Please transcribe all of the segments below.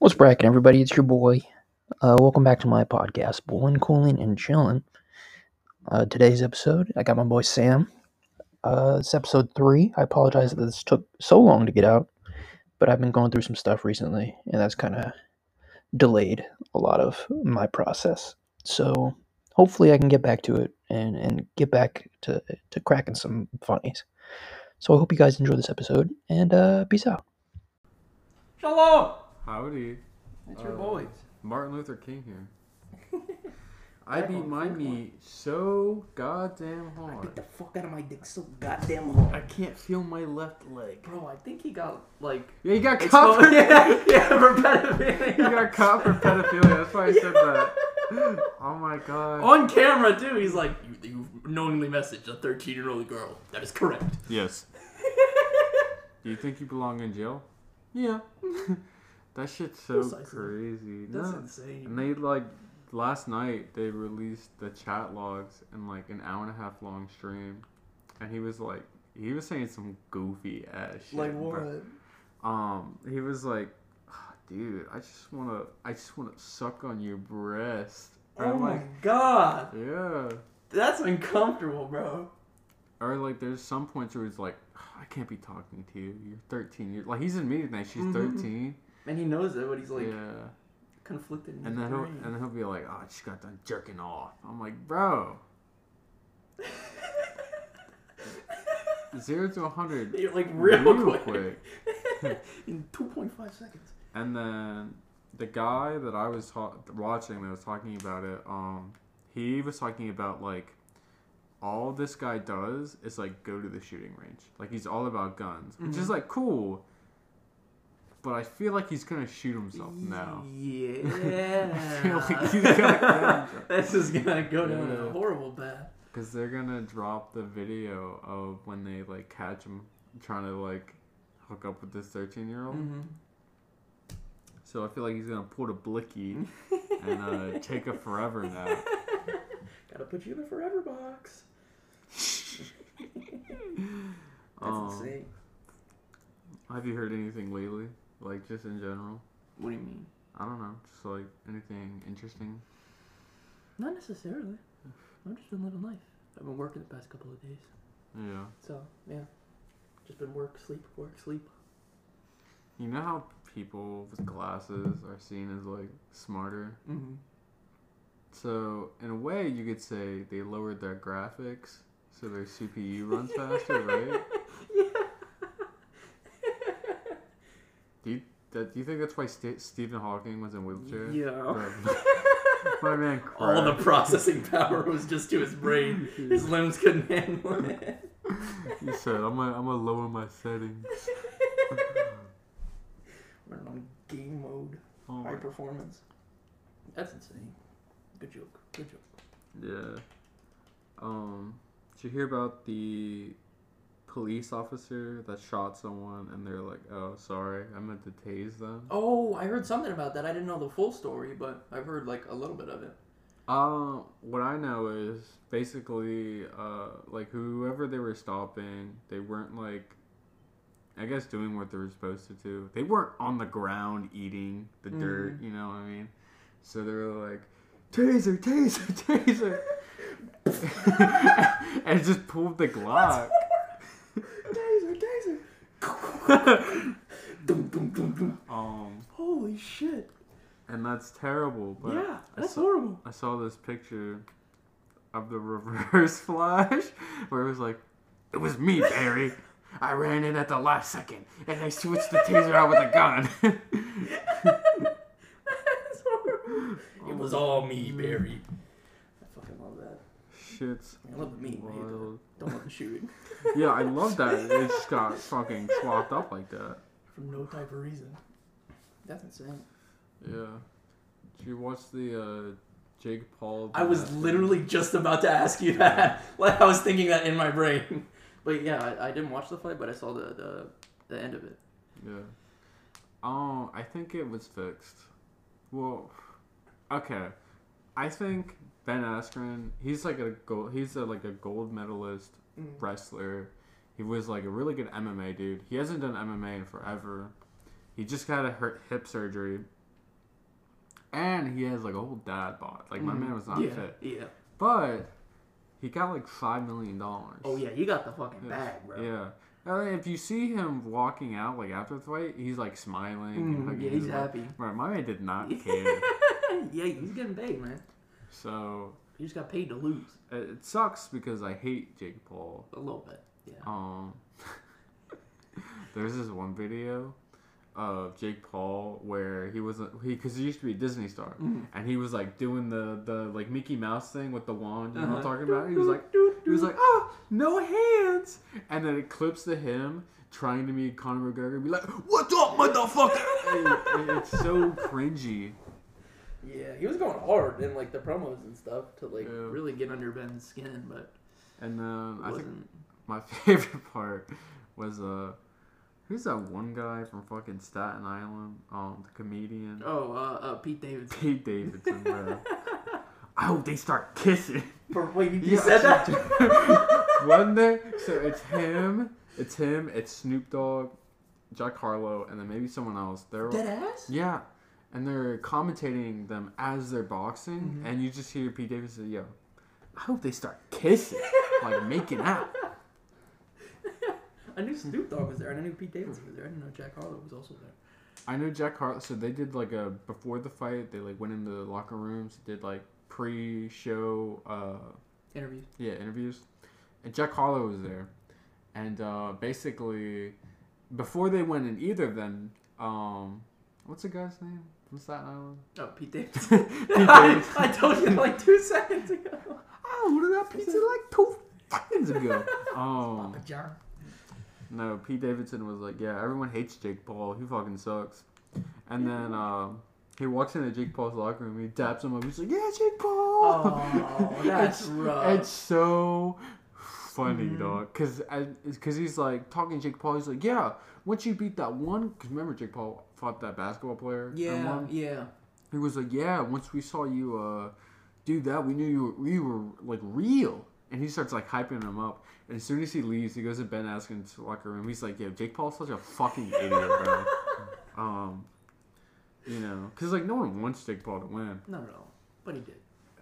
What's bracking, everybody? It's your boy. Uh, welcome back to my podcast, Bowling, Cooling, and Chilling. Uh, today's episode, I got my boy Sam. Uh, it's episode three. I apologize that this took so long to get out, but I've been going through some stuff recently, and that's kind of delayed a lot of my process. So hopefully, I can get back to it and, and get back to, to cracking some funnies. So I hope you guys enjoy this episode, and uh, peace out. Shalom! Howdy. It's your Uh, boys. Martin Luther King here. I I beat my think meat so goddamn hard. Get hard. the fuck out of my dick so goddamn hard. I can't feel my left leg. Bro, I think he got, like... Yeah, he got It's caught. For, yeah, yeah, for pedophilia. you got caught for pedophilia. That's why I said that. Oh my god. On camera, too. He's like, you, you knowingly messaged a 13-year-old girl. That is correct. Yes. Do you think you belong in jail? Yeah. That shit's so Precisely. crazy. That's No. insane. And they like last night they released the chat logs in like an hour and a half long stream, and he was like he was saying some goofy ass shit. like, what? Um, he was like, "Ah, dude, I just wanna, I just wanna suck on your breast. Or Oh my like, god. yeah. That's uncomfortable, bro. Or like, there's some points where he's like, "Ah, I can't be talking to you. You're 13. You're like, he's admitting that she's Mhm. 13. And he knows it, but he's, like, yeah. conflicted in And then he'll and then he'll be like, "Oh, I just got done jerking off." I'm like, "Bro, zero to a hundred You're, like, real, real quick. in 2.5 seconds. And then the guy that I was ta- watching that was talking about it, um, he was talking about like all this guy does is like go to the shooting range. Like he's all about guns, which is Mhm. like cool. But I feel like he's gonna shoot himself now. Yeah. I feel like he's gonna- this is gonna go down Yeah. a horrible path. Because they're gonna drop the video of when they like catch him trying to like hook up with this 13 year old. Mm-hmm. So I feel like he's gonna pull a blicky and uh, take a forever nap. Gotta put you in a forever box. That's Um, insane. have you heard anything lately? Like just in general? What do you mean? I don't know. Just like anything interesting. Not necessarily. I've just been living life. I've been working the past couple of days. Yeah. So, yeah. Just been work, sleep, work, sleep. You know how people with glasses are seen as like smarter? Mm-hmm. So in a way, you could say they lowered their graphics so their CPU runs faster, right? Do you, do you think that's why St- Stephen Hawking was in a wheelchair? Yeah. My man All the processing power was just to his brain. His limbs couldn't handle it. He said, "I'm gonna, I'm gonna lower my settings." We're on game mode, Oh high my, performance. That's insane. Good joke. Good joke. yeah. Um, did you hear about the police officer that shot someone and they're like, "Oh, sorry, I meant to tase them." Oh, I heard something about that. I didn't know the full story, but I've heard like a little bit of it. Um, what I know is basically, uh, like whoever they were stopping, they weren't like, I guess doing what they were supposed to do. They weren't on the ground eating the dirt, you know what I mean? So they were like, taser, taser, taser, and just pulled the Glock. Taser, taser. dum, dum, dum, dum. Um, Holy shit. and that's terrible. But yeah, I that's saw- horrible. I saw this picture of the reverse flash where it was like, it was me, Barry. I ran in at the last second and I switched the taser out with a gun. That's horrible. It was all me, Barry. I fucking love that. Shit's I love the meat. I hate the- wild. Don't love the shooting. Yeah, I love that. It just got fucking swapped up like that. For no type of reason. That's insane. Yeah. Did you watch the uh, Jake Paul? I was Ben Askren? literally just about to ask you that. Like I was thinking that in my brain. But yeah, I, I didn't watch the fight, but I saw the, the the end of it. Yeah. Oh, I think it was fixed. Well, okay. I think Ben Askren, he's like a gold, he's a, like a gold medalist Mm. wrestler. He was like a really good MMA dude. He hasn't done MMA in forever. He just got a hurt hip surgery, and he has like a whole dad bod. Like my Mhm. man was not yeah, fit, yeah. but he got like five million dollars. Oh yeah, he got the fucking bag, bro. Yeah. Uh, if you see him walking out like after the fight, he's like smiling. Mhm, yeah, he's happy. Right, my man did not care. yeah, he's getting paid, man. So He just got paid to lose it, it sucks because I hate Jake Paul. a little bit. Yeah. Um, there's this one video of Jake Paul where he was he because he used to be a Disney star Mhm. and he was like doing the the like Mickey Mouse thing with the wand. You know what I'm Uh-huh. talking about? He was like he was like oh no hands, and then it clips to him trying to meet Conor McGregor and be like what's up motherfucker? and, and it's so cringy. Yeah, he was going hard in like the promos and stuff to like Yeah. really get under Ben's skin, but And then it I think my favorite part was uh. Who's that one guy from fucking Staten Island? Um, the comedian. Oh, uh, uh, Pete Davidson. Pete Davidson, bro. I hope they start kissing. For, wait, you Yeah, said that? One day, so it's him, it's him, it's Snoop Dogg, Jack Harlow, and then maybe someone else. They're Dead ass? yeah, and they're commentating them as they're boxing, Mm-hmm. and you just hear Pete Davis say, "Yo, I hope they start kissing, like making out." I knew Snoop Dogg was there, and I knew Pete Davis was there. I didn't know Jack Harlow was also there. I know Jack Harlow. So they did like a before the fight. They like went into the locker rooms, did like pre-show. uh Interviews. Yeah, interviews. And Jack Harlow was there. And uh, basically, before they went in, either of them, um, what's the guy's name from Staten Island? Oh, Pete Davidson. Pete I, Davidson. I told you like two seconds ago. I ordered that pizza like two seconds ago. Um, Papa John. no, Pete Davidson was like, yeah, everyone hates Jake Paul. He fucking sucks. And then um, he walks into Jake Paul's locker room. He taps him up. He's like, yeah, Jake Paul. Oh, that's it's, rough. It's so funny, Mhm. dog. Cause, cause he's like talking to Jake Paul. He's like, yeah, once you beat that one, cause remember Jake Paul fought that basketball player. Yeah, yeah. He was like, yeah, once we saw you uh, do that, we knew you were, you were like real. And he starts like hyping him up. And as soon as he leaves, he goes to Ben Askren's locker room. He's like, yeah, Jake Paul's such a fucking idiot, bro. um, you know, cause like no one wants Jake Paul to win. Not at all, but he did.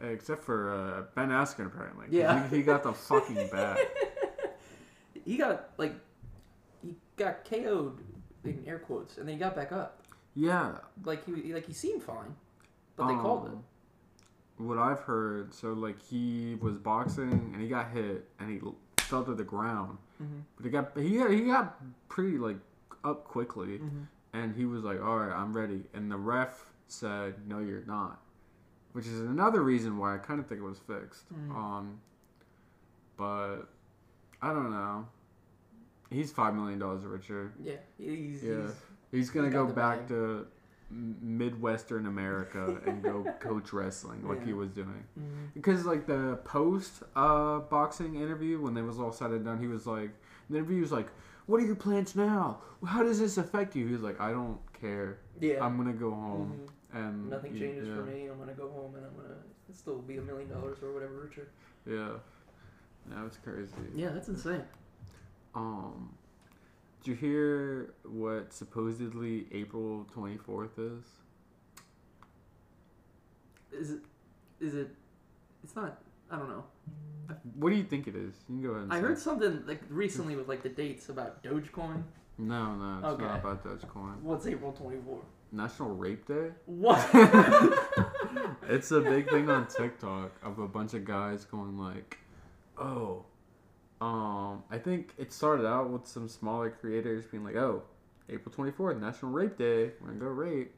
Except for uh, Ben Askren, apparently. Yeah. He, he got the fucking bat. He got like he got KO'd in air quotes, and then he got back up. Yeah. Like he like he seemed fine, but they called um, What I've heard, so like he was boxing and he got hit and he fell to the ground, Mhm. but he got he got, he got pretty like up quickly, Mhm. and he was like, "All right, I'm ready," and the ref said, "No, you're not," which is another reason why I kind of think it was fixed. Mhm. Um, but I don't know. He's five million dollars richer. Yeah, he's, Yeah. he's He's gonna go back bag. to Midwestern America and go coach wrestling like he was doing. mhm. Because like the post uh, boxing interview when they was all said and done, he was like, the interview was like, "What are your plans now? How does this affect you?" He was like, "I don't care. yeah. I'm gonna go home Mhm. And Nothing y- changes yeah, for me. I'm gonna go home and I'm gonna still be a million dollars or whatever richer. Yeah, that was crazy. Yeah, that's insane. Um, did you hear what supposedly April 24th is? Is it? Is it? It's not. I don't know. What do you think it is? You can go ahead and I say. heard something like recently with like the dates about Dogecoin. No, no, it's Okay. not about Dogecoin. What's April 24? National Rape Day? What? It's a big thing on TikTok of a bunch of guys going like, "Oh, um, I think it started out with some smaller creators being like, "Oh, April 24th, National Rape Day. We're gonna go rape."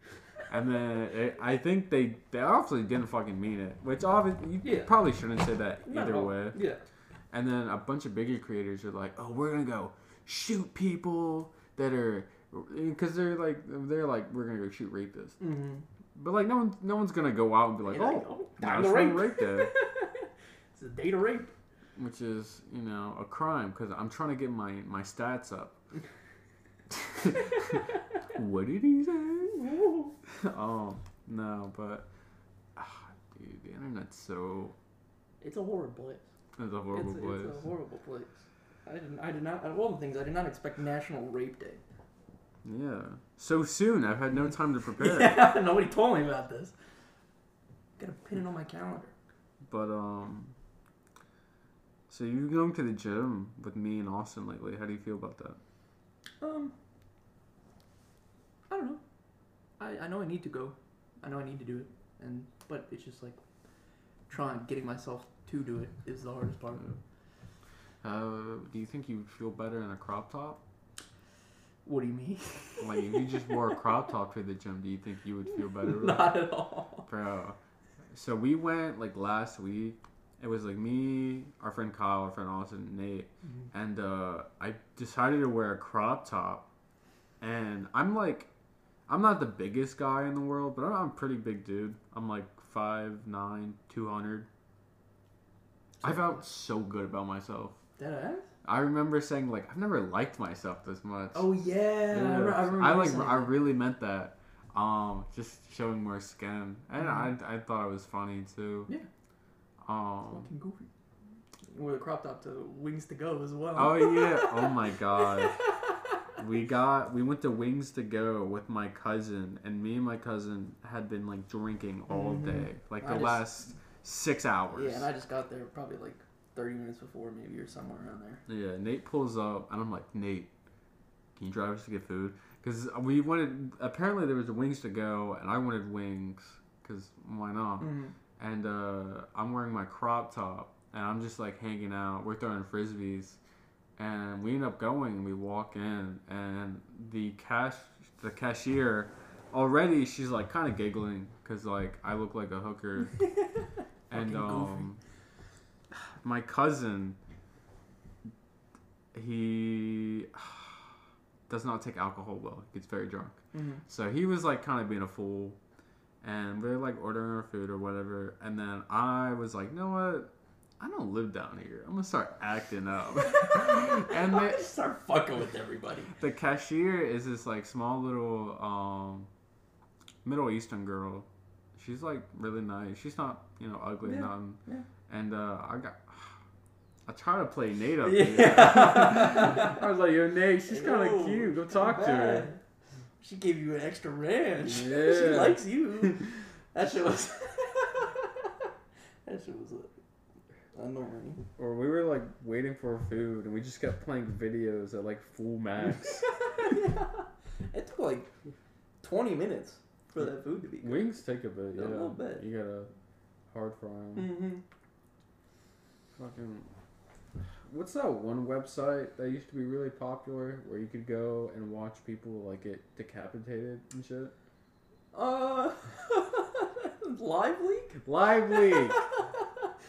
And then it, I think they they obviously didn't fucking mean it, which obviously you Yeah. probably shouldn't say that either way. Yeah. And then a bunch of bigger creators are like, "Oh, we're gonna go shoot people that are," because they're like, they're like, "We're gonna go shoot rapists." Mm-hmm. But like, no one, no one's gonna go out and be like, like, "Oh, oh, time to rape." Rape Day," It's a date of rape. which is you know a crime because I'm trying to get my my stats up. what did he say? oh no, but ah, dude, the internet's so It's a horrible place. it's a horrible it's, place. It's a horrible place. I didn't. I did not. Of all the things, I did not expect National Rape Day. Yeah, so soon. I've had no time to prepare. Yeah, nobody told me about this. Gotta pin it on my calendar. But um, so you're going to the gym with me and Austin lately. How do you feel about that? Um, I don't know. I, I know I need to go. I know I need to do it, and but it's just like trying getting myself to do it is the hardest part. Uh, do you think you feel better in a crop top? What do you mean? Like if you just wore a crop top to the gym, do you think you would feel better? Not at all. Bro. So we went like last week. It was like me, our friend Kyle, our friend Austin, Nate, and uh, I decided to wear a crop top. And I'm like, I'm not the biggest guy in the world, but I'm, I'm a pretty big dude. I'm like 5'9", 200. I felt so good about myself. Dead ass? I remember saying like I've never liked myself this much. Oh yeah, I, remember, I remember. I like I really meant that. Um, just showing more skin, and I I thought it was funny too. Yeah. Um. Fucking goofy. Wore the crop top to Wings to Go as well. Oh yeah. Oh my god. We got we went to Wings to Go with my cousin, and me and my cousin had been like drinking all Mhm. day, like I the just- last six hours. Yeah, and I just got there probably like 30 minutes before, maybe or somewhere around there. Yeah, Nate pulls up, and I'm like, Nate, can you drive us to get food? Because we wanted. Apparently, there was wings to go, and I wanted wings. Because why not? Mm-hmm. And uh, I'm wearing my crop top, and I'm just like hanging out. We're throwing frisbees, and we end up going. and We walk in, and the cash, the cashier, already she's like kind of giggling because like I look like a hooker, and um, my cousin, he does not take alcohol well. He gets very drunk. Mm-hmm. So he was like kind of being a fool, and we are like ordering our food or whatever. And then I was like, you know what? I don't live down here. I'm gonna start acting up. and I the, just start fucking with everybody. the cashier is this like small little um, Middle Eastern girl. She's like really nice. She's not you know ugly, Yeah, nothing. yeah. And uh, I got. I try to play Nate up Yeah. here. I was like, yo, Nate, she's kind of cute. Go talk to her. She gave you an extra ranch. she likes you. That shit was. that shit was uh, annoying. Or we were like waiting for food and we just kept playing videos at like full max. yeah. It took like 20 minutes for that food to be cooked. Wings take a bit, A little bit. You gotta hard fry them. Mm-hmm. Fucking. What's that one website that used to be really popular where you could go and watch people like get decapitated and shit? Uh, live leak? Lively.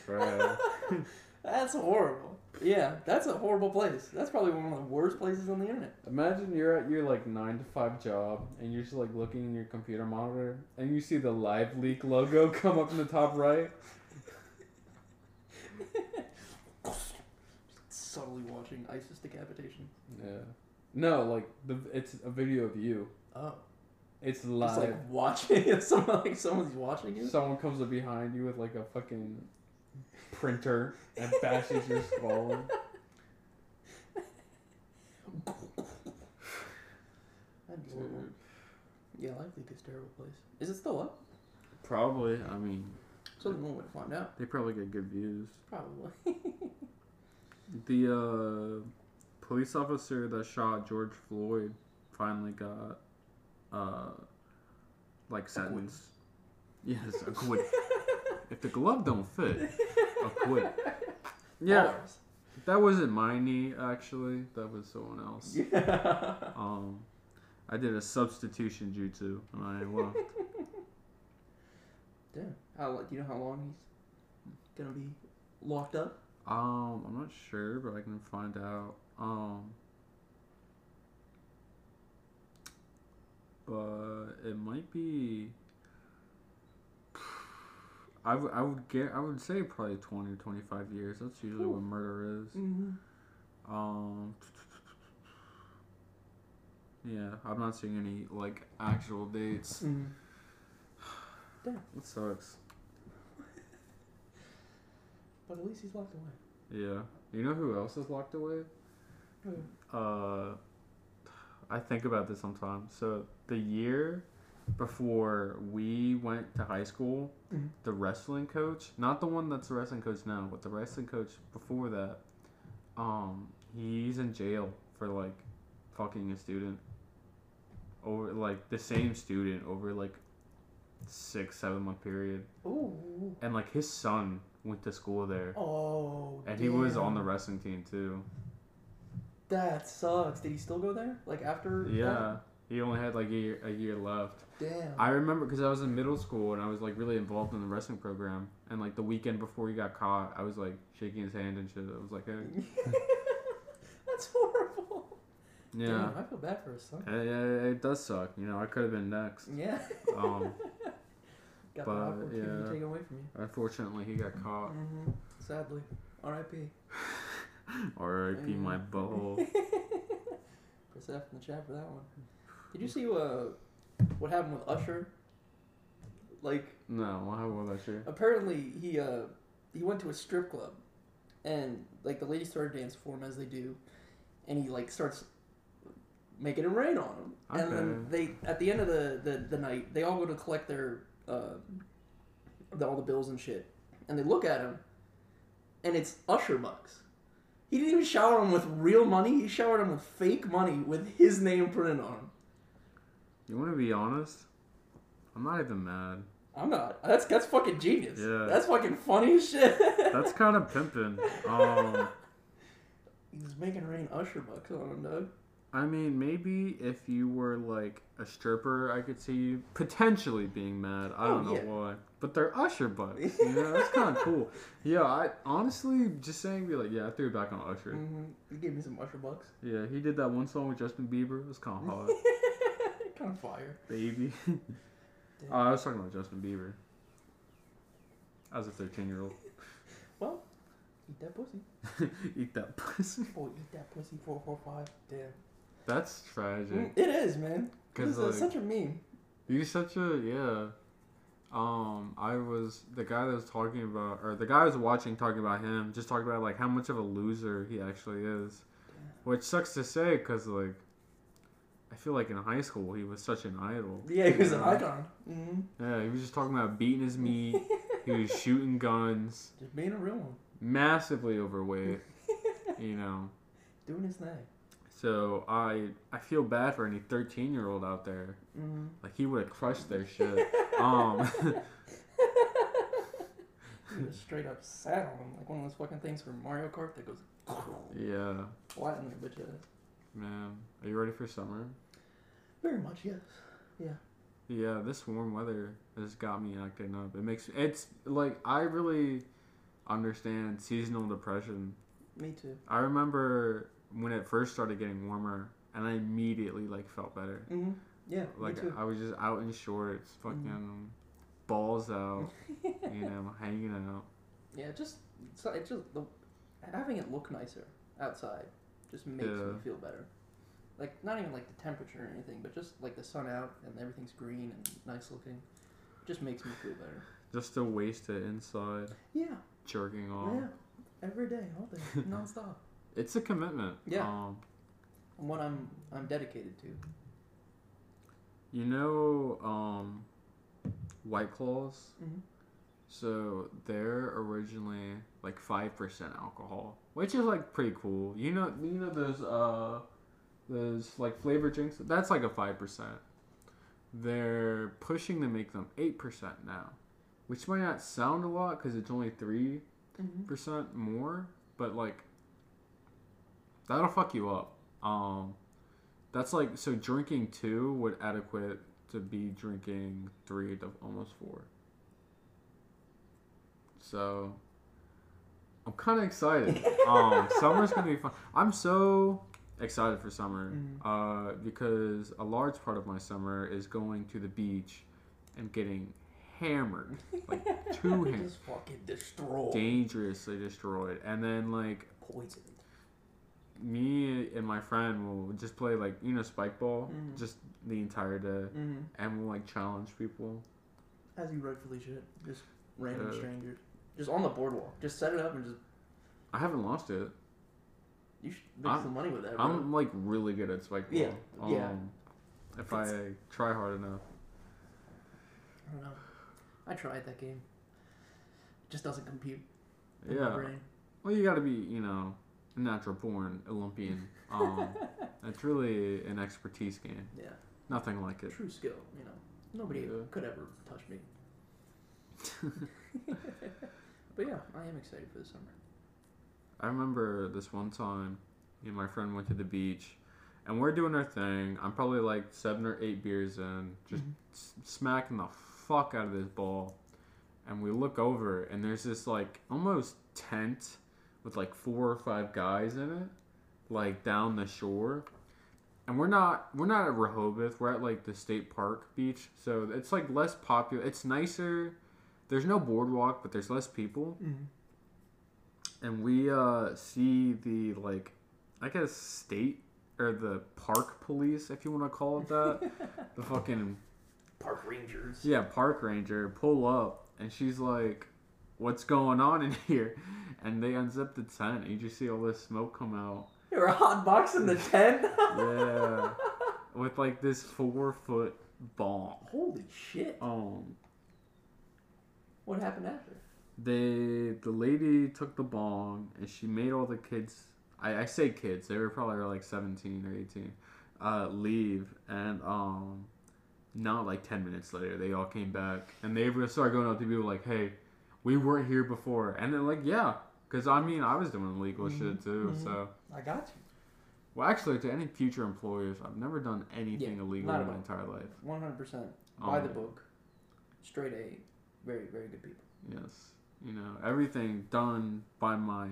Bruh. That's horrible. Yeah, that's a horrible place. That's probably one of the worst places on the internet. Imagine you're at your like nine to five job and you're just like looking in your computer monitor and you see the Live Leak logo come up in the top right. Subtly watching ISIS decapitation. Yeah. No, like the it's a video of you. Oh, It's just live. like watching someone like someone's watching you. Someone comes up behind you with like a fucking printer and bashes your skull. That's horrible. Yeah, live leak is terrible place. Is it still up? Probably. I mean, So there's no way to find out. they probably get good views. Probably. The uh, police officer that shot George Floyd finally got uh, like sentenced. Yes, acquitted. if the glove don't fit, acquitted. Yeah, Bars. that wasn't my knee actually. That was someone else. Yeah. Um, I did a substitution jutsu and I left. Damn. How do you know how long he's gonna be locked up? Um, I'm not sure, but I can find out. Um, but it might be. I would I would get I would say probably 20 or 25 years. That's usually what murder is. Mm-hmm. Um. Yeah, I'm not seeing any like actual dates. Mm-hmm. It sucks. But at least he's locked away. Yeah. You know who else is locked away? Uh, I think about this sometimes. So the year before we went to high school, Mhm. the wrestling coach, not the one that's the wrestling coach now, but the wrestling coach before that, um, he's in jail for like fucking a student. Over like the same student over like six, seven month period. Ooh. And like his son went to school there. Oh. And he was on the wrestling team too. That sucks. Did he still go there? Like after? that? Yeah. He only had like a year, a year left. Damn. I remember because I was in middle school and I was like really involved in the wrestling program. And like the weekend before he got caught, I was like shaking his hand and shit. I was like, hey. That's horrible. yeah. Damn, I feel bad for his son. It, it, it does suck. You know, I could have been next. Yeah. Um, Got but, the opportunity yeah. taken away from you. unfortunately, he got caught. hmm Sadly. R.I.P. R.I.P. my butthole. Press F in the chat for that one. Did you see uh, what happened with Usher? Like, No, how was that shit? apparently he uh, he went to a strip club, and like the ladies started dancing for him as they do, and he like starts making it rain on them. And then they at the end of the, the, the night they all go to collect their uh, the, all the bills and shit, and they look at him, and it's Usher bucks. He didn't even shower him with real money. He showered him with fake money with his name printed on. You want to be honest? I'm not even mad. I'm not. That's that's fucking genius. Yeah. That's fucking funny shit. That's kind of pimping. Um, He's making rain Usher bucks on him, Doug. I mean, maybe if you were like a stripper, I could see you potentially being mad. I don't Oh, know yeah. why, but they're Usher bucks. You know, that's kind of cool. Yeah, I honestly just saying, be like, yeah, I threw it back on Usher. hmm He gave me some Usher bucks. Yeah, he did that one song with Justin Bieber. It was kind of hot, kind of fire. baby. oh, I was talking about Justin Bieber. I was a 13 year old. Well, eat that pussy. Eat that pussy. Boy, eat that pussy. Four four five. Damn. That's tragic. Mm, It is, man. Cause It's uh, like, such a meme. He's such a yeah. Um, I was the guy that was talking about, or the guy I was watching talking about him, just talking about like how much of a loser he actually is, which sucks to say because like, I feel like in high school he was such an idol. Yeah, he was you an know? icon. hmm Yeah, he was just talking about beating his meat. he was shooting guns, Just being a real one. massively overweight. you know, Doing his thing. So I I feel bad for any thirteen year old out there. hmm Like he would have crushed their shit. Um. Was straight up sat on him like one of those fucking things from Mario Kart that goes Yeah, flat in their bitch ass. man. Are you ready for summer? Very much, yes. Yeah. Yeah, this warm weather has got me acting up. It makes it's like I really understand seasonal depression. Me too. I remember when it first started getting warmer, and I immediately like felt better. hmm Yeah, Like. I was just out in shorts, fucking balls out, you know, hanging out. Yeah, just it's, it's just the, having it look nicer outside just makes Yeah. me feel better. Like not even like the temperature or anything, but just like the sun out and everything's green and nice looking, just makes me feel better. Just to waste it inside, Yeah, jerking off. yeah, every day, all day, nonstop. It's a commitment. Yeah. Um, And what I'm I'm dedicated to. You know, um, White Claws. Mhm. So they're originally like five percent alcohol, which is like pretty cool. You know, you know those uh, those like flavor drinks. That's like a five percent. They're pushing to make them eight percent now, which might not sound a lot because it's only three Mm-hmm. percent more, but like that'll fuck you up. Um, that's like so drinking two would adequate to be drinking three to almost four. So I'm kind of excited. um, summer's gonna be fun. I'm so excited for summer Mhm. uh, because a large part of my summer is going to the beach and getting hammered, like two hammered Just fucking destroyed. dangerously destroyed. And then like Poisoned. Me and my friend will just play like you know spike ball Mhm. just the entire day, Mm-hmm. and we'll like challenge people. As you rightfully should. Just random strangers. Just on the boardwalk. Just set it up and just I haven't lost it. you should make I'm- some money with that. Bro. I'm like really good at spike ball. Yeah, yeah. Um, if I try hard enough. I don't know. I tried that game. It just doesn't compute. in my Yeah. brain. Well, you got to be, you know, natural born Olympian. Um, it's really an expertise game. Yeah. Nothing like it. True skill. You know, nobody Yeah. could ever touch me. But yeah, I am excited for the summer. I remember this one time, me and my friend went to the beach, and we're doing our thing. I'm probably like seven or eight beers in, just Mhm. s- smacking the fuck out of this ball. And we look over, and there's this like almost tent with like four or five guys in it, like down the shore. And we're not we're not at Rehoboth. We're at like the state park beach, so it's like less popular. It's nicer. There's no boardwalk, but there's less people Mm-hmm. and we uh see the like I guess state or the park police if you want to call it that the fucking Park rangers. yeah park ranger pull up and she's like what's going on in here? And they unzip the tent and you just see all this smoke come out. You were hotboxing the tent. yeah. With like this four foot bomb. Holy shit! um What happened after? they the lady took the bong and she made all the kids I, I say kids they were probably like 17 or 18 uh, leave. And um not like 10 minutes later they all came back. And they were started going up to people like hey we weren't here before and they're like yeah because i mean i was doing illegal shit too mhm. so I got you. well actually to any future employers i've never done anything Yeah, illegal in my entire life One hundred percent. By the Um, book. Straight A. Very very good people. Yes. You know, everything done by my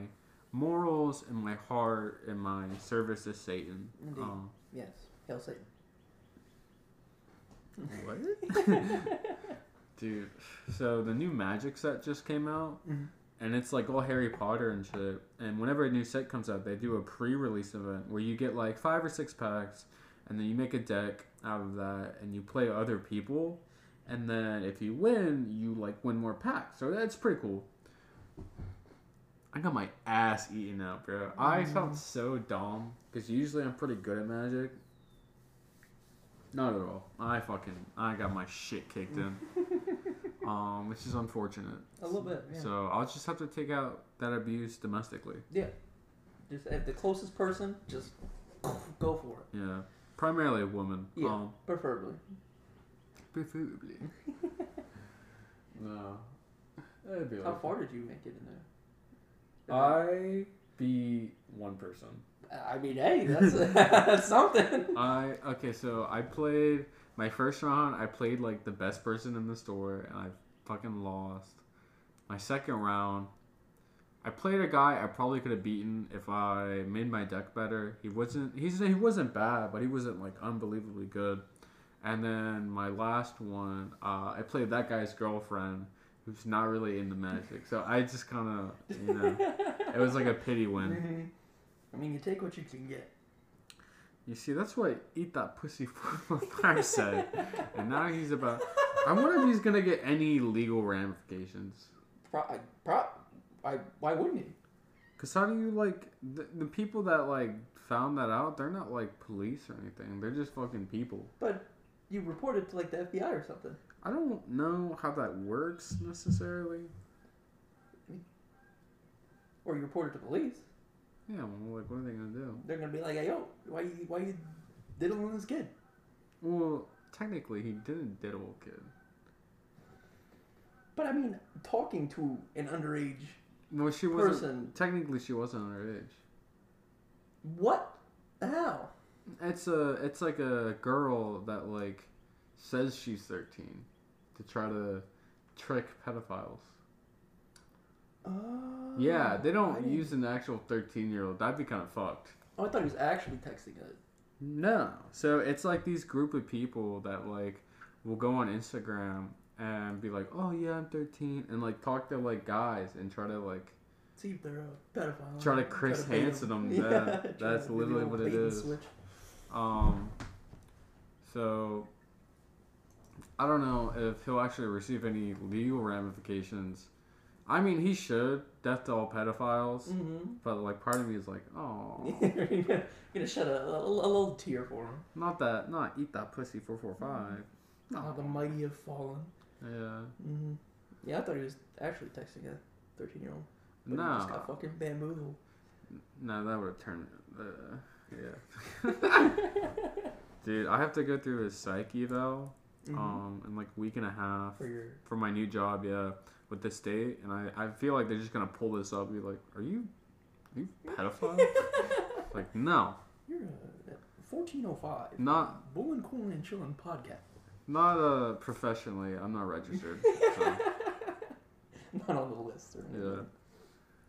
morals and my heart and my service to Satan. Indeed. Um, Yes. Hail Satan. what? Dude, so the new Magic set just came out, Mhm. and it's like all Harry Potter and shit. And whenever a new set comes out, they do a pre-release event where you get like five or six packs, and then you make a deck out of that, and you play other people, and then if you win, you like win more packs. So that's pretty cool. I got my ass eaten up, bro. I felt so dumb because usually I'm pretty good at Magic. Not at all. I fucking I got my shit kicked in. um, which is unfortunate. A little bit. Yeah. So I'll just have to take out that abuse domestically. yeah. Just if the closest person, just go for it. Yeah, primarily a woman. Yeah. Um, Preferably. preferably. no. That'd be How like far did you make it in there? I beat one person. I mean, hey, that's, that's something. I okay, so I played my first round. I played like the best person in the store, and I fucking lost. My second round, I played a guy I probably could have beaten if I made my deck better. He wasn't. He's he wasn't bad, but he wasn't like unbelievably good. And then my last one, uh, I played that guy's girlfriend, who's not really into magic. So I just kind of, you know, it was like a pity win. I mean, you take what you can get. You see, that's what Eat That Pussy Fire said. And now he's about. I wonder if he's gonna get any legal ramifications. Pro, I, pro, I, why wouldn't he? Cause how do you like the, the people that like found that out? They're not like police or anything. They're just fucking people. But you reported to like the FBI or something. I don't know how that works necessarily. Or you reported to police. Yeah, well, like what are they gonna do? They're gonna be like, hey, yo, why you, why you diddling this kid? Well, technically, he didn't diddle a kid. But I mean, talking to an underage Well, she wasn't. person. Technically, she wasn't underage. What? How? It's a it's like a girl that like says she's 13 to try to trick pedophiles. Oh, Yeah, they don't didn't- use an actual 13 year old. That'd be kind of fucked. Oh, I thought he was actually texting it. No. So it's like these group of people that like will go on Instagram and be like, "Oh yeah, I'm 13," and like talk to like guys and try to like See if they're a pedophile. Try to Chris bait 'em. Hansen 'em, Yeah, yeah, that's to literally what it is. switch. Um, so I don't know if he'll actually receive any legal ramifications. I mean, he should death to all pedophiles, Mm-hmm. but like part of me is like, oh, You're gonna, gonna shed a, a, a little tear for him. not that, not eat that pussy four four five. Oh, the mighty have fallen. Yeah, Mm-hmm. Yeah, I thought he was actually texting a 13 year old. No, he just got fucking bamboozled. no, that would have turned. Uh, yeah. Dude, I have to go through a psych eval Mhm. um, in like a week and a half For your. for my new job. Yeah, with the state, and I, I feel like they're just gonna pull this up. And be like, are you, are you pedophile? like, no, You're a 1405. not Bullin' Coolin' and Chillin' podcast. not uh professionally. I'm not registered. So, Not on the list or anything. yeah,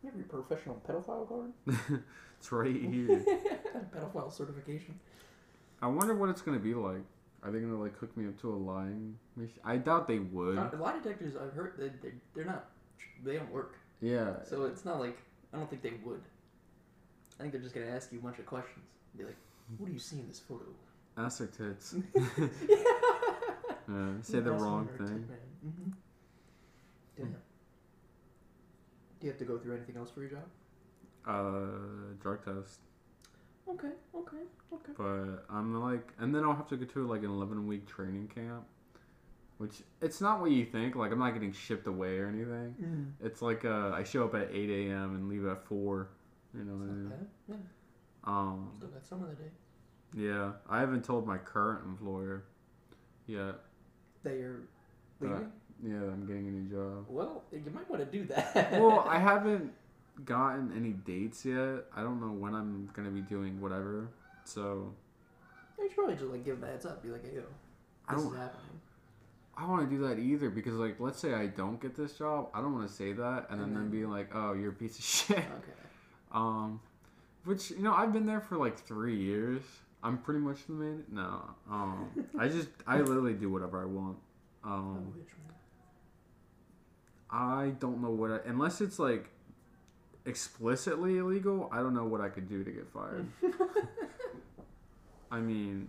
You have your professional pedophile card? it's right here. pedophile certification. I wonder what it's gonna be like. Are they gonna like hook me up to a lying machine? I doubt they would. Uh, lie detectors, I've heard, they, they, they're not, they don't work. Yeah. So it's not like, I don't think they would. I think they're just to ask you a bunch of questions. Be like, what do you see in this photo? Ass their tits. yeah. Say the wrong thing. Mm-hmm. Yeah. Do you have to go through anything else for your job? Uh, drug test. Okay, okay, okay. But I'm like, and then I'll have to go to like an 11 week training camp, which it's not what you think. Like I'm not getting shipped away or anything. Mm. It's like uh, I show up at 8 a.m. and leave at four. You know what I mean? Yeah, Um, still got some of the day. yeah, I haven't told my current employer yet. That you're I- leaving? Yeah, I'm getting a new job. Well, you might want to do that. well, I haven't gotten any dates yet. I don't know when I'm gonna be doing whatever. So You should probably just like give them a heads up. Be like, hey, yo, I don't. is happening. I want to do that either because like, let's say I don't get this job, I don't want to say that and then then be like, oh, you're a piece of shit. Okay. Um, which you know I've been there for like three years. I'm pretty much the man. No, um, I just I literally do whatever I want. Um. I don't know what I, unless it's like explicitly illegal. I don't know what I could do to get fired. I mean,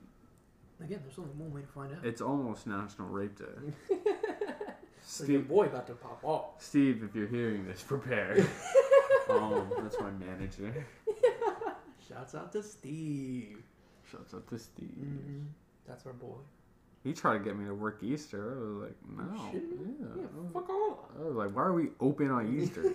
Again, there's only one way to find out. it's almost National Rape Day. Like your Steve, boy about to pop off. Steve, if you're hearing this, prepare. um, that's my manager. Shouts out to Steve. Shouts out to Steve. Mm-hmm. That's our boy. He tried to get me to work Easter. I was like, no. Shit. Yeah. Yeah, I was- fuck off. I was like, why are we open on Easter?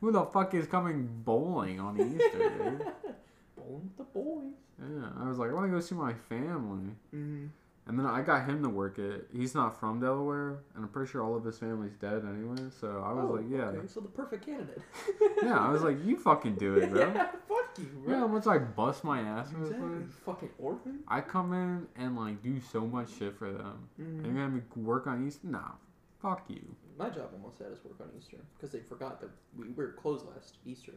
Who the fuck is coming bowling on Easter, dude? Bowling with the boys. Yeah, I was like, I want to go see my family. Mm-hmm. And then I got him to work it. He's not from Delaware, and I'm pretty sure all of his family's dead anyway. So I was like, yeah, Oh, Okay, so the perfect candidate. yeah. I was like, you fucking do it, bro. yeah, fuck you, bro. Yeah, once I bust my ass this exactly. place, Fucking orphan. I come in and like do so much shit for them. Mm-hmm. And you're gonna work on Easter? Nah, fuck you. My job almost had us work on Easter because they forgot that we were closed last Easter,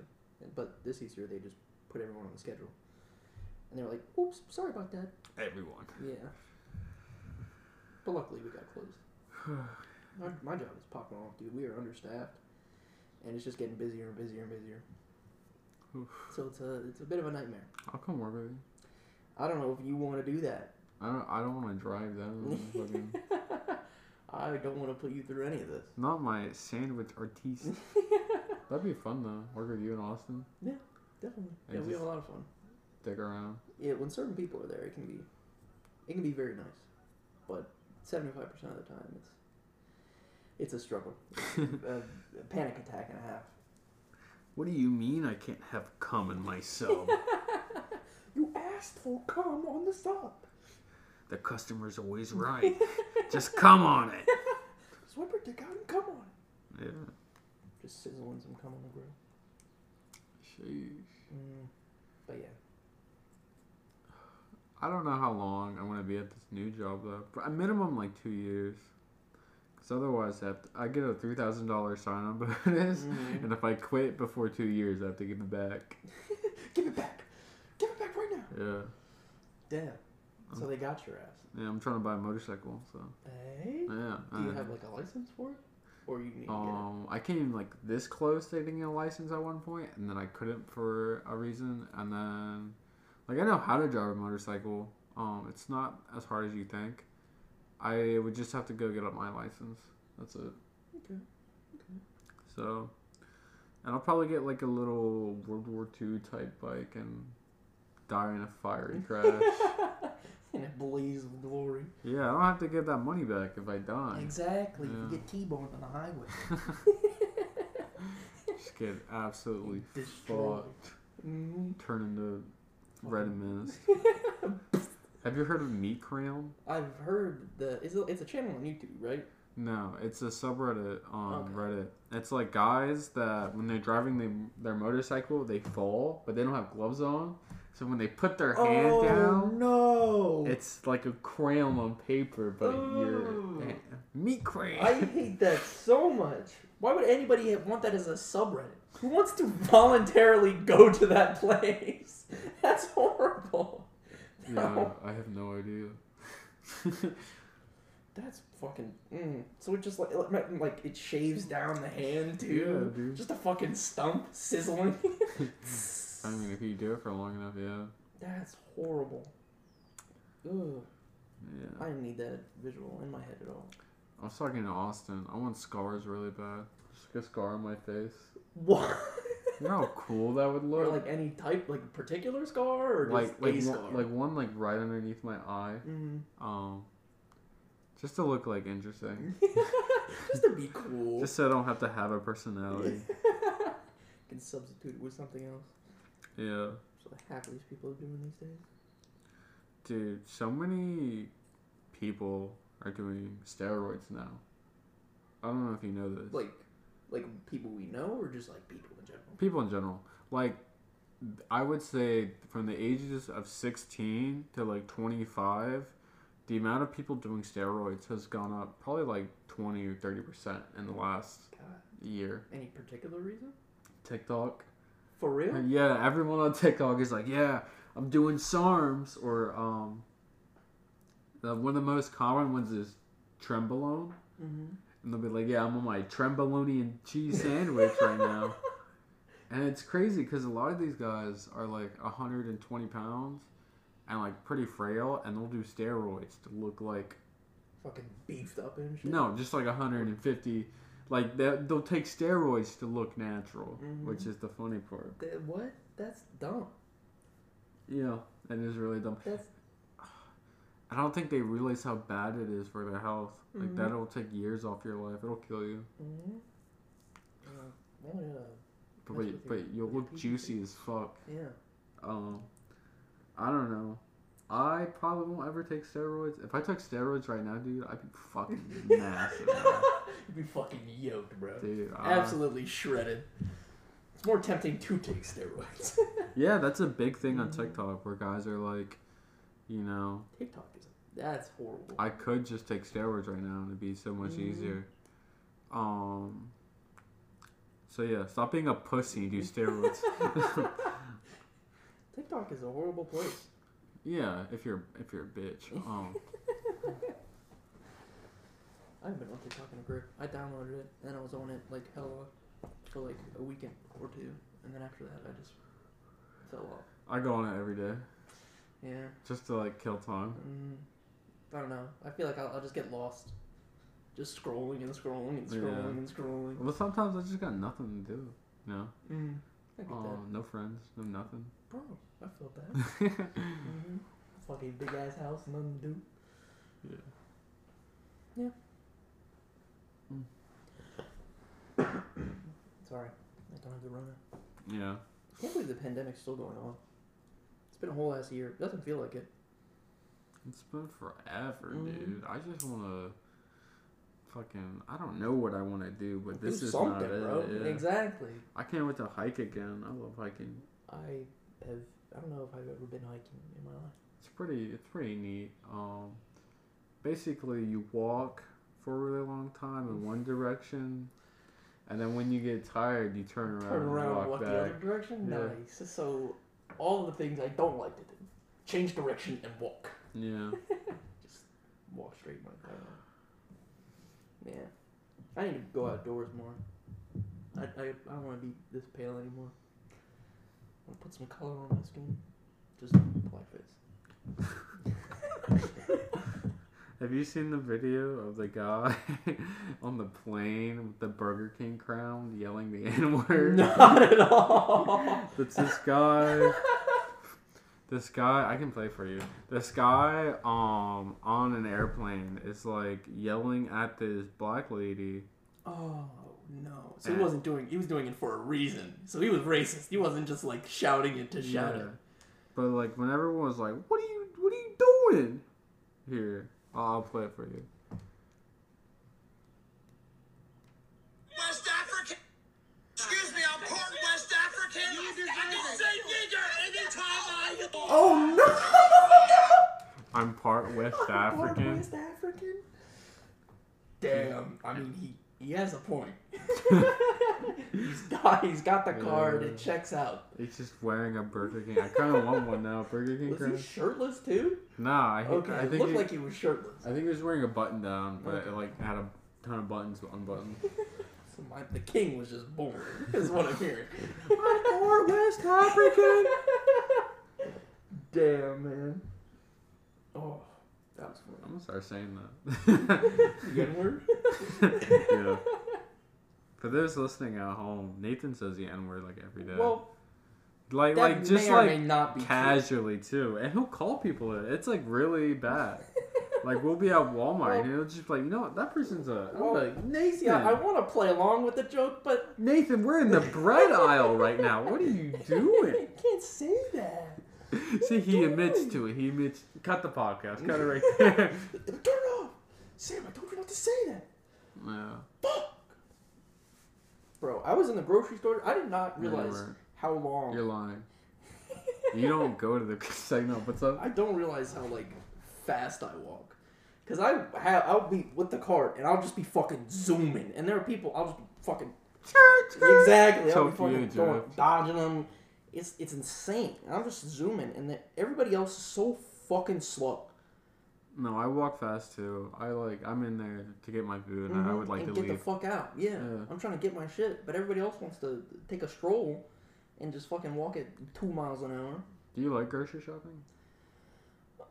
but this Easter they just put everyone on the schedule, and they were like, "Oops, sorry about that." Everyone. Yeah. But luckily we got closed. my, my job is popping off, dude. We are understaffed, and it's just getting busier and busier and busier. Oof. So it's a it's a bit of a nightmare. I'll come work with you. I don't know if you want to do that. I don't. I don't want to drive down. fucking, I don't want to put you through any of this. not my sandwich artiste. That'd be fun though. Work with you in Austin. Yeah, definitely. And Yeah, we have a lot of fun. Stick around. Yeah, when certain people are there, it can be, it can be very nice, but seventy five percent of the time, it's, it's a struggle, a, a panic attack and a half. What do you mean I can't have cum in my sub? You asked for cum on the sub. the customer's always right. Just come on it. Swipe your dick out and come on. Yeah. Just sizzling some cum on the grill. Sheesh. Mm, but yeah. I don't know how long I'm gonna be at this new job though. But a minimum like two years. Cause otherwise I, have to, I get a three thousand dollar sign on bonus, Mhm. and if I quit before two years, I have to give it back. Give it back. Give it back right now. Yeah. Damn. So they got your ass. Yeah, I'm trying to buy a motorcycle, so Hey. yeah. Do you have like a license for it, or you need to um, I came like this close to getting a license at one point, and then I couldn't for a reason, and then like I know how to drive a motorcycle. Um, it's not as hard as you think. I would just have to go get up my license. That's it. get it? So, and I'll probably get like a little World War II type bike and die in a fiery crash. in a blaze of glory. Yeah, I don't have to get that money back if I die. Exactly. Yeah. You get T-boned on the highway. Just get absolutely Destroyed. fucked. Mhm. Turn into red mist. have you heard of Meat Crayon? I've heard the it's a, it's a channel on YouTube, right? No, it's a subreddit on Okay. Reddit. It's like guys that when they're driving they, their motorcycle, they fall, but they don't have gloves on. So when they put their hand oh, down, no! it's like a crayon on paper, but you're meat crayon. I hate that so much. Why would anybody want that as a subreddit? Who wants to voluntarily go to that place? That's horrible. yeah, I have no idea. That's fucking. Mm. So it just like like- like it shaves down the hand too. Yeah, dude. Just a fucking stump sizzling. I mean, if you do it for long enough, yeah, That's horrible. Ugh. yeah. I didn't need that visual in my head at all. I was talking to Austin. I want scars really bad. Just get a scar on my face. What? You know how cool that would or look? like any type, like particular scar, or just like like one, scar? like one like right underneath my eye. Mm. Um, just to look like interesting. just to be cool. Just so I don't have to have a personality. can substitute it with something else. yeah, So half of these people are doing these days. dude. So many people are doing steroids now. I don't know if you know this. Like, like people we know, or just like people in general. people in general. Like, I would say from the ages of 16 to like 25, the amount of people doing steroids has gone up probably like 20 or 30% in the last God, year. any particular reason? TikTok. For real? Yeah, everyone on TikTok is like, yeah, I'm doing SARMs or um. The, one of the most common ones is Trenbolone, Mm-hmm. And they'll be like, yeah, I'm on my Trenbolone and cheese sandwich right now, and it's crazy because a lot of these guys are like 120 pounds, and like pretty frail, and they'll do steroids to look like Fucking beefed up and shit. no, just like 150. Like they they'll take steroids to look natural, Mhm. which is the funny part. Th- what? That's dumb. Yeah, it is really dumb. That's I don't think they realize how bad it is for their health. Like Mhm. that'll take years off your life. It'll kill you. mm-hmm. yeah. Well, yeah. But Mess but, your- you'll look teeth. juicy as fuck. Yeah. Um, I don't know. I probably won't ever take steroids. If I took steroids right now, dude, I'd be fucking massive. You'd be fucking yoked, bro. dude. I- Absolutely shredded. It's more tempting to take steroids. yeah, that's a big thing on Mhm. TikTok where guys are like, you know, TikTok is that's horrible. I could just take steroids right now and it'd be so much Mhm. easier. Um. So yeah, stop being a pussy. Do steroids. TikTok is a horrible place. yeah, if you're if you're a bitch. Um. I haven't been on TikTok in a grip. I downloaded it and I was on it like hella for like a weekend or two, and then after that I just fell off. I go on it every day Yeah. just to like kill time. Mm, I don't know. I feel like I'll, I'll just get lost. Just scrolling and scrolling and Yeah. scrolling and scrolling. But sometimes I just got nothing to do. You know, Mm, um, no friends, no nothing. Bro, I felt that. hmm Fucking big ass house, nothing to do. yeah. Yeah. Mm. Sorry, I don't have the runner. Yeah. I can't believe the pandemic's still going on. It's been a whole ass year. It doesn't feel like it. It's been forever, Mhm. dude. I just wanna fucking. I don't know what I want to do, but this Do is something, not it. bro. yeah. Exactly. I can't wait to hike again. I love hiking. I have. I don't know if I've ever been hiking in my life. It's pretty. It's pretty neat. Um, basically, you walk for a really long time in one direction, and then when you get tired, you turn around, Turn around and walk walk the back. other direction. Yeah. Nice. So, all of the things I don't like to do: change direction and walk. Yeah. Just walk straight my car. Yeah. I need to go outdoors more. I, I, I don't want to be this pale anymore. I want to put some color on my skin. Just blackface. Have you seen the video of the guy on the plane with the Burger King crown yelling the N word? Not at all. That's this guy. This guy, I can play for you. This guy, um, on an airplane is like yelling at this black lady. Oh no! So he wasn't doing. He was doing it for a reason. So he was racist. He wasn't just like shouting it to shout Yeah. it. But like when everyone was like, "What are you? What are you doing?" Here, I'll, I'll play it for you. West African. Excuse me, I'm part West African. I can say nigger anytime I. Oh no! I'm part West African. Part West African. Damn. I mean, he he has a point. he's got he's got the card. It checks out. He's just wearing a Burger King. I kind of want one now. Burger King. Was he shirtless too? Nah, I, Okay, I it looked he, like he was shirtless. I think he was wearing a button down, but Okay. it like had a ton of buttons unbuttoned. So my, the king was just born. Is what I'm hearing. part West African. Damn man. Oh, that was funny. I'm gonna start saying that. The N word. yeah. For those listening at home, Nathan says the N word like every day. Well, like that like just may or may like not be true. casually too, and he'll call people it. It's like really bad. like we'll be at Walmart Well- and he'll just be like, you know what, that person's a. I'm Well, like Nathan. Yeah, I want to play along with the joke, but Nathan, we're in the bread aisle right now. What are you doing? I can't say that. See, he admits to it. He admits. Cut the podcast. Cut it right there. Turn it off, Sam. I told you not to say that. yeah. Fuck. Bro, I was in the grocery store. I did not realize weren't. how long. You're lying. You don't go to the segment. What's up? I don't realize how like fast I walk. Cause I have I'll be with the cart and I'll just be fucking zooming, and there are people I'll just be fucking exactly I'll be fucking going, dodging them. It's it's insane. And I'm just zooming, and then everybody else is so fucking slow. No, I walk fast too. I like. I'm in there to get my food, and I would like Mm-hmm. and to get leave. the fuck out. Yeah, Yeah. I'm trying to get my shit, but everybody else wants to take a stroll and just fucking walk at two miles an hour. Do you like grocery shopping?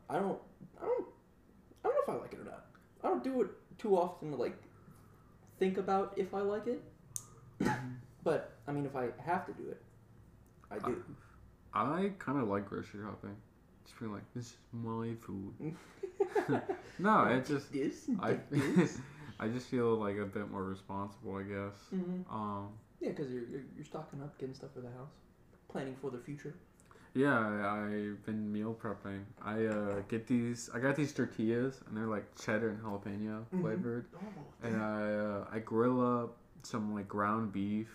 I don't, I don't, I don't know if I like it or not. I don't do it too often to like think about if I like it. but I mean, if I have to do it, I do. I kind of like grocery shopping. Just being like, this is my food. no, it just. this, I. I just feel like a bit more responsible, I guess. hmm Um. Yeah, because you're, you're you're stocking up, getting stuff for the house, planning for the future. Yeah, I've been meal prepping. I uh, get these. I got these tortillas, and they're like cheddar and jalapeno Mhm. flavored. Oh, and I uh, I grill up some like ground beef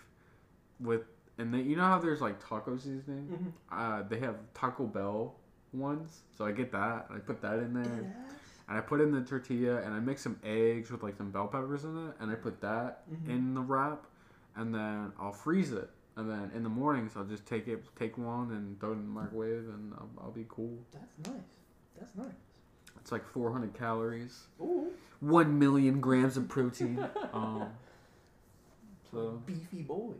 with and then you know how there's like taco seasoning. Mhm. Uh, they have Taco Bell ones, so I get that. I put that in there, and I put in the tortilla, and I mix some eggs with like some bell peppers in it, and I put that Mhm. in the wrap, and then I'll freeze it. And then in the mornings, I'll just take it, take one, and throw it in the microwave, and I'll, I'll be cool. That's nice. That's nice. It's like 400 calories, Ooh, one million grams of protein. um, so beefy boy.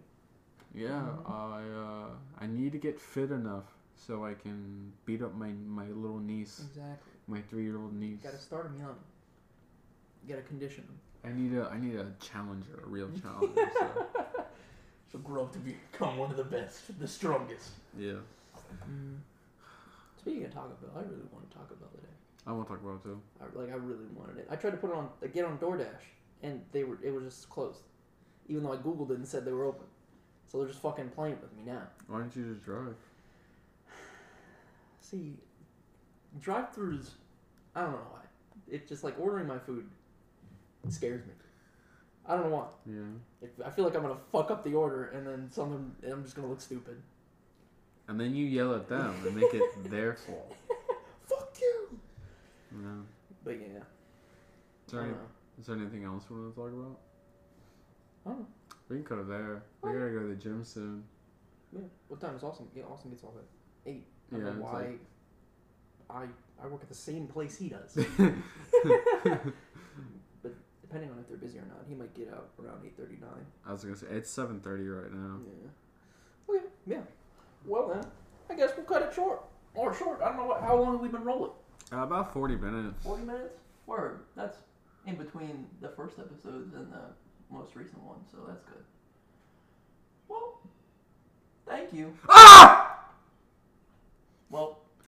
Yeah, Mhm. I uh, I need to get fit enough so I can beat up my my little niece, Exactly. my three year old niece. You gotta start them young. You gotta condition them. I need a I need a challenger, a real challenger. so, She'll grow up to become one of the best, the strongest. yeah, Speaking of Taco Bell, I really want to Taco Bell today. I want to talk about it too. I, like I really wanted it. I tried to put it on, get on DoorDash, and they were, it was just closed. Even though I googled it and said they were open, so they're just fucking playing with me now. Why don't you just drive? See, drive-throughs, I don't know why. It's just like ordering my food scares me. I don't know why. Yeah, If, I feel like I'm gonna fuck up the order, and then something, and I'm just gonna look stupid. and then you yell at them and make it their fault. Fuck you. Yeah. But yeah, Is there, any, is there anything else we want to talk about? I don't know. We can go it there. We gotta go to the gym soon. Yeah. What time is Austin? Yeah, Austin gets off at eight. I Yeah, don't know why. like- I I work at the same place he does. but depending on if they're busy or not, he might get out around eight thirty nine. I was gonna say it's seven thirty right now. Yeah. Okay. Yeah. Well then, I guess we'll cut it short. Or short. I don't know what. How long we've we been rolling? Uh, about forty minutes. Forty minutes. Word. That's in between the first episodes and the most recent one, so that's good. Well, thank you. Ah! Well,